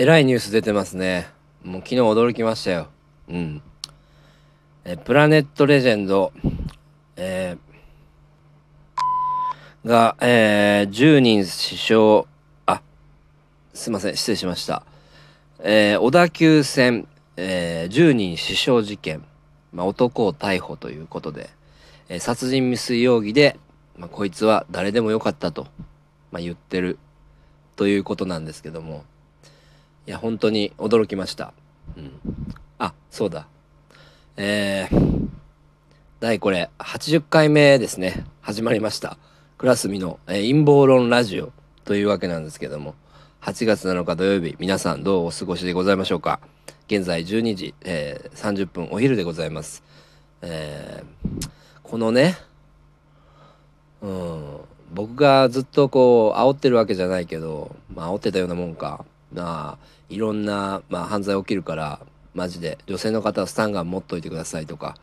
えらいニュース出てますね。もう昨日驚きましたよ。うん。えプラネットレジェンド、えー、が、えー、10人死傷、あ、すいません、失礼しました。えー、小田急線、えー、10人死傷事件、まあ、男を逮捕ということで、えー、殺人未遂容疑で、まあ、こいつは誰でもよかったと、まあ、言ってる。ということなんですけども、いや、本当に驚きました。うん。あ、そうだ。えー、第これ、80回目ですね。始まりました。クラスミの、えー、陰謀論ラジオというわけなんですけども、8月7日土曜日、皆さんどうお過ごしでございましょうか？現在12時、えー、30分お昼でございます。えー、このね、うん、僕がずっとこう煽ってるわけじゃないけど、まあ煽ってたようなもんか。まあいろんな、まあ、犯罪起きるからマジで女性の方はスタンガン持っといてくださいとか、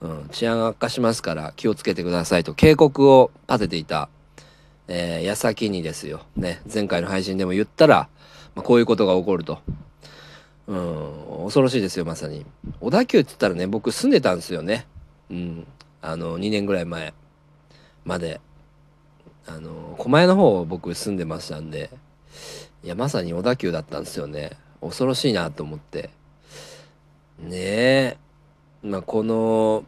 うん、治安悪化しますから気をつけてくださいと警告を立てていた、えー、矢先にですよ、ね、前回の配信でも言ったら、まあ、こういうことが起こると。うん、恐ろしいですよ、まさに。小田急って言ったらね、僕住んでたんですよね。うん。あの、2年ぐらい前まで。あの、狛江の方僕住んでましたんで、いや、まさに小田急だったんですよね。恐ろしいなと思って。ねえ。まあ、この、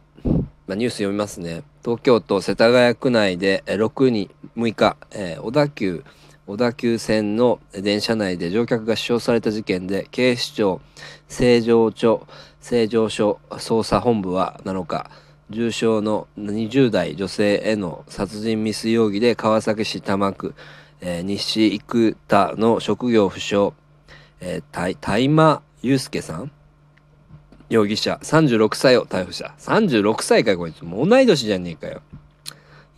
まあ、ニュース読みますね。東京都世田谷区内で6人、6日、えー、小田急、小田急線の電車内で乗客が死傷された事件で、警視庁成城署、成城署捜査本部は7日、重傷の20代女性への殺人未遂容疑で川崎市多摩区えー、西生田の職業不詳、えー、大麻祐介さん容疑者36歳を逮捕した。36歳かこいつ。もう同い年じゃねえかよ。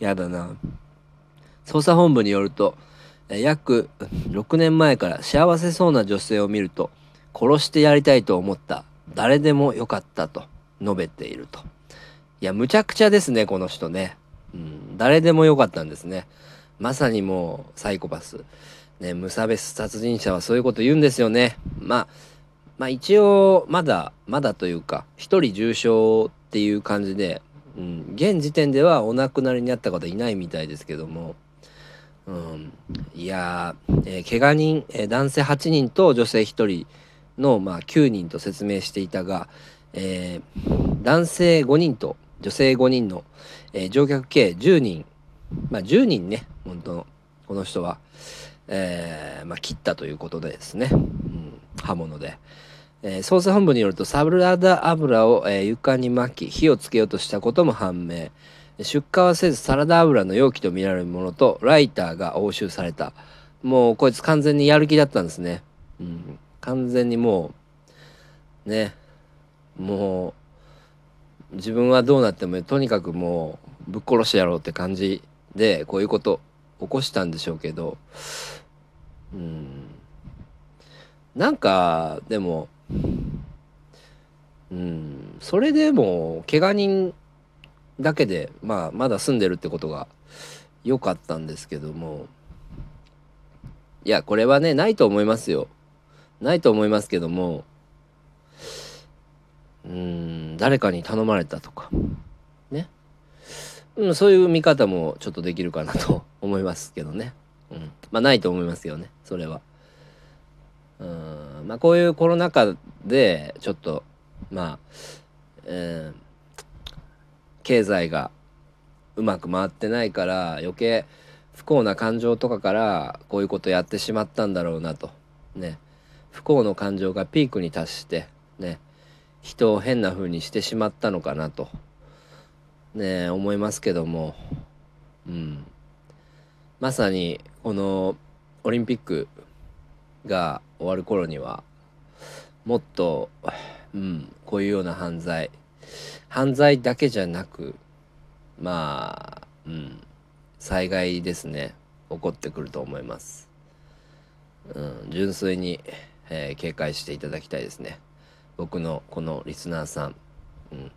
やだな。捜査本部によると、約6年前から幸せそうな女性を見ると、殺してやりたいと思った。誰でもよかったと述べていると。いや、むちゃくちゃですね、この人ね。うん、誰でもよかったんですね。まさにもうサイコパス。ね、無差別殺人者はそういうこと言うんですよね。まあ、まあ一応、まだ、まだというか、一人重傷っていう感じで、うん、現時点ではお亡くなりになった方いないみたいですけども、うん、いやー、えー、怪我人、えー、男性8人と女性1人の、まあ、9人と説明していたが、えー、男性5人と女性5人の、えー、乗客計10人まあ、10人ね、本当の、この人は、えー、まあ、切ったということでですね、うん、刃物で。えー、捜査本部によると、サブラダ油を、えー、床に巻き、火をつけようとしたことも判明。出荷はせず、サラダ油の容器とみられるものと、ライターが押収された。もう、こいつ完全にやる気だったんですね。うん、完全にもう、ね、もう、自分はどうなっても、とにかくもう、ぶっ殺してやろうって感じでこういうこと起こしたんでしょうけどうん。なんかでもうん。それでも怪我人だけでまあまだ住んでるってことが良かったんですけどもいやこれはねないと思いますよ。ないと思いますけどもうん誰かに頼まれたとか。うん、そういう見方もちょっとできるかなと思いますけどね。うん。まあないと思いますよね、それは。うん。まあこういうコロナ禍で、ちょっと、まあ、えー、経済がうまく回ってないから余計不幸な感情とかからこういうことやってしまったんだろうなと。ね。不幸の感情がピークに達して、ね。人を変な風にしてしまったのかなと。ね思いますけども、うん、まさにこのオリンピックが終わる頃にはもっと、うん、こういうような犯罪犯罪だけじゃなくまあ、うん、災害ですね起こってくると思います、うん、純粋に、えー、警戒していただきたいですね。僕のこのリスナーさん、うん。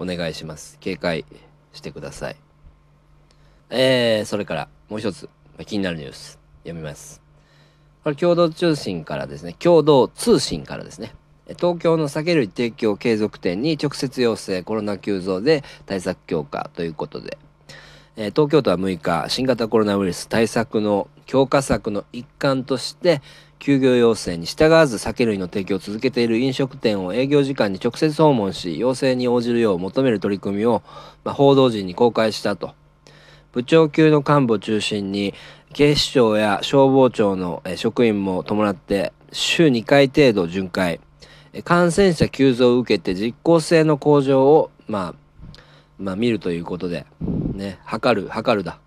お願いします。警戒してください。えー、それからもう一つ気になるニュース読みます。これ共同通信からですね、共同通信からですね、東京の酒類提供継続店に直接要請、コロナ急増で対策強化ということで、え東京都は6日、新型コロナウイルス対策の強化策の一環として、休業要請に従わず酒類の提供を続けている飲食店を営業時間に直接訪問し、要請に応じるよう求める取り組みを、まあ、報道陣に公開したと。部長級の幹部を中心に、警視庁や消防庁の職員も伴って、週2回程度巡回、感染者急増を受けて実効性の向上を、まあ、まあ、見るということで、ね、測る、測るだ。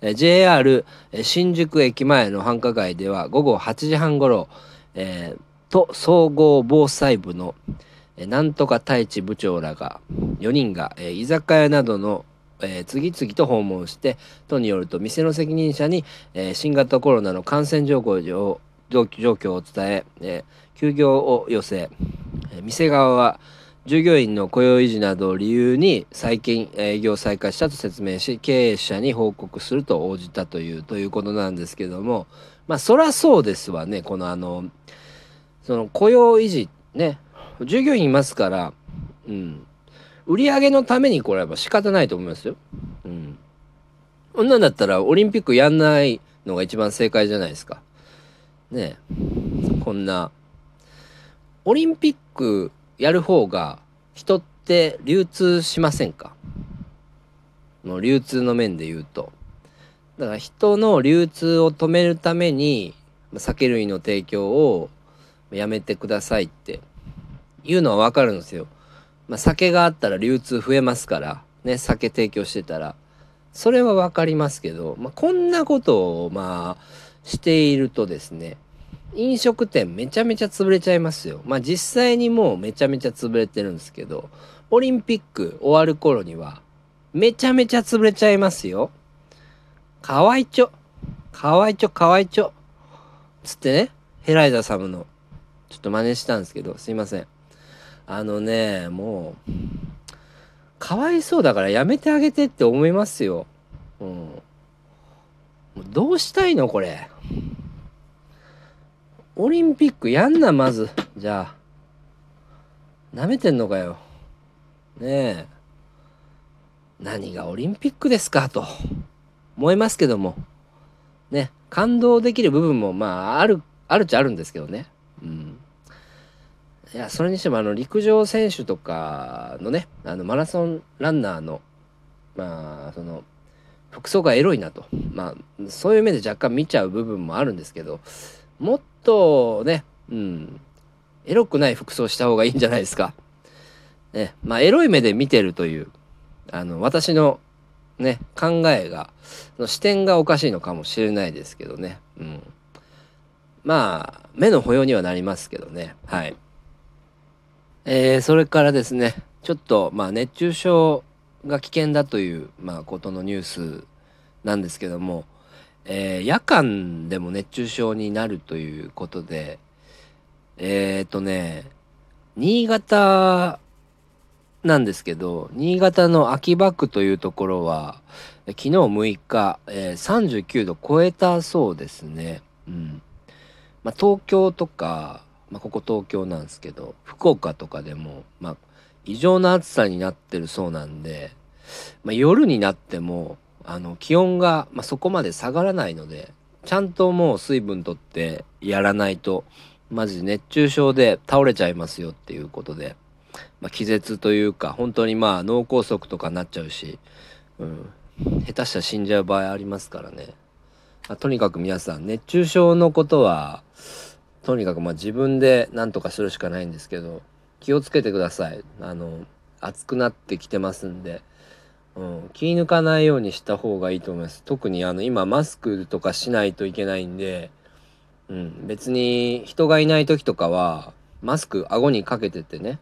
え JR 新宿駅前の繁華街では午後8時半ごろ、えー、都総合防災部のえなんとか太一部長らが4人が、えー、居酒屋などの、えー、次々と訪問して都によると店の責任者に、えー、新型コロナの感染状況を状況を伝ええー、休業を要請、えー、店側は従業員の雇用維持などを理由に最近営業再開したと説明し経営者に報告すると応じたというということなんですけどもまあそらそうですわねこのあのその雇用維持ね従業員いますからうん売り上げのためにこれは仕方ないと思いますよ。うん。こんなんだったらオリンピックやんないのが一番正解じゃないですか。ねこんな。オリンピックやる方が人って流通しませんか？の流通の面で言うと。だから人の流通を止めるために酒類の提供をやめてくださいっていうのはわかるんですよ。まあ、酒があったら流通増えますからね酒提供してたらそれはわかりますけど、まあ、こんなことをまあしているとですね飲食店めちゃめちゃ潰れちゃいますよ。まあ実際にもうめちゃめちゃ潰れてるんですけど、オリンピック終わる頃にはめちゃめちゃ潰れちゃいますよ。かわいちょ。かわいちょ、かわいちょ。つってね、ヘライザサムの、ちょっと真似したんですけど、すいません。あのね、もう、かわいそうだからやめてあげてって思いますよ。うん。どうしたいのこれ。オリンピックやんな、まず。じゃあ。舐めてんのかよ。ねえ。何がオリンピックですかと思いますけども。ね。感動できる部分も、まあ、ある、あるっちゃあるんですけどね。うん。いや、それにしても、あの、陸上選手とかのね、あの、マラソンランナーの、まあ、その、服装がエロいなと。まあ、そういう目で若干見ちゃう部分もあるんですけど、もっとね、うん、エロくない服装した方がいいんじゃないですか。ね、まあ、エロい目で見てるという、あの、私のね、考えが、視点がおかしいのかもしれないですけどね。うん。まあ、目の保養にはなりますけどね。はい。えー、それからですね、ちょっと、まあ、熱中症が危険だという、まあ、ことのニュースなんですけども、えー、夜間でも熱中症になるということで、えっ、ー、とね、新潟なんですけど、新潟の秋葉区というところは、昨日6日、えー、39度超えたそうですね。うん。まあ、東京とか、まあ、ここ東京なんですけど、福岡とかでも、まあ、異常な暑さになってるそうなんで、まあ、夜になっても、あの気温が、まあ、そこまで下がらないのでちゃんともう水分とってやらないとマジ熱中症で倒れちゃいますよっていうことで、まあ、気絶というか本当にまあ脳梗塞とかなっちゃうし、うん、下手したら死んじゃう場合ありますからね、まあ、とにかく皆さん熱中症のことはとにかくまあ自分で何とかするしかないんですけど気をつけてください。あの暑くなってきてますんでうん、気抜かないようにした方がいいと思います。特にあの今マスクとかしないといけないんで、うん、別に人がいない時とかはマスク顎にかけててね、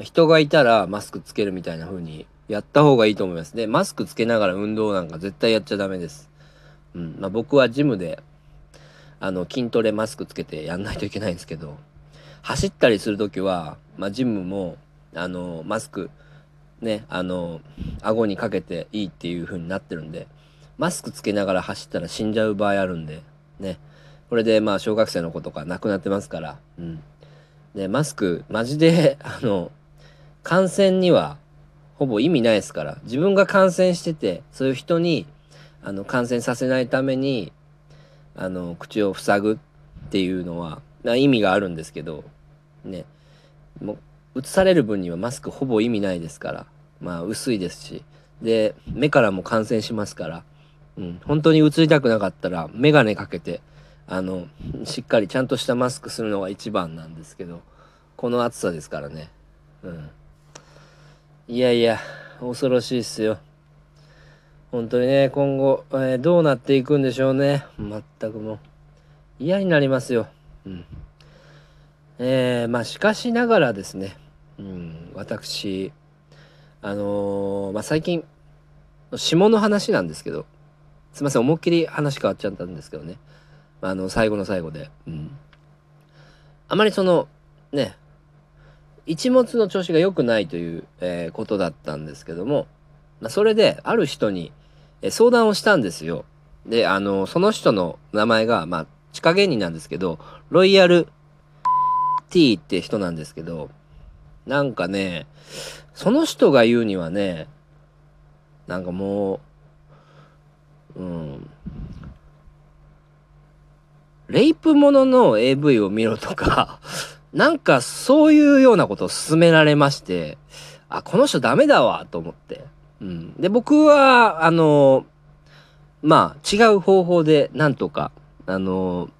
人がいたらマスクつけるみたいな風にやった方がいいと思います。で、マスクつけながら運動なんか絶対やっちゃダメです。うん、まあ、僕はジムであの筋トレマスクつけてやんないといけないんですけど、走ったりする時は、まあ、ジムもあのマスクね、あの、顎にかけていいっていう風になってるんで、マスクつけながら走ったら死んじゃう場合あるんで、ね、これでまあ小学生の子とか亡くなってますから。うん。で、マスク、マジで、あの、感染にはほぼ意味ないですから。自分が感染してて、そういう人に、あの、感染させないために、あの、口を塞ぐっていうのは、な意味があるんですけど、ね。もう、移される分にはマスクほぼ意味ないですから。まあ、薄いですし。で、目からも感染しますから。うん、本当に移りたくなかったら、眼鏡かけて、あの、しっかりちゃんとしたマスクするのが一番なんですけど、この暑さですからね。うん。いやいや、恐ろしいっすよ。本当にね、今後、えー、どうなっていくんでしょうね。全くもう。嫌になりますよ。うん。えー、まあ、しかしながらですね、うん、私、あのー、まあ、最近、下の話なんですけど、すいません、思いっきり話変わっちゃったんですけどね。あの、最後の最後で。うん。あまりその、ね、一物の調子が良くないという、えー、ことだったんですけども、まあ、それで、ある人に、え、相談をしたんですよ。で、あの、その人の名前が、まあ、地下芸人なんですけど、ロイヤル T って人なんですけど、なんかね、その人が言うにはね、なんかもう、うん、レイプものの AV を見ろとか なんかそういうようなことを勧められまして、あ、この人ダメだわ、と思って。うん。で、僕は、あの、まあ、違う方法で、なんとか、あの、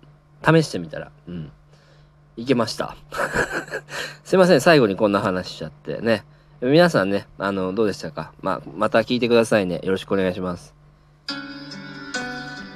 試してみたら、うん。いけました。すいません、最後にこんな話しちゃってね。皆さんね、あの、どうでしたか？まあ、また聞いてくださいね。よろしくお願いします。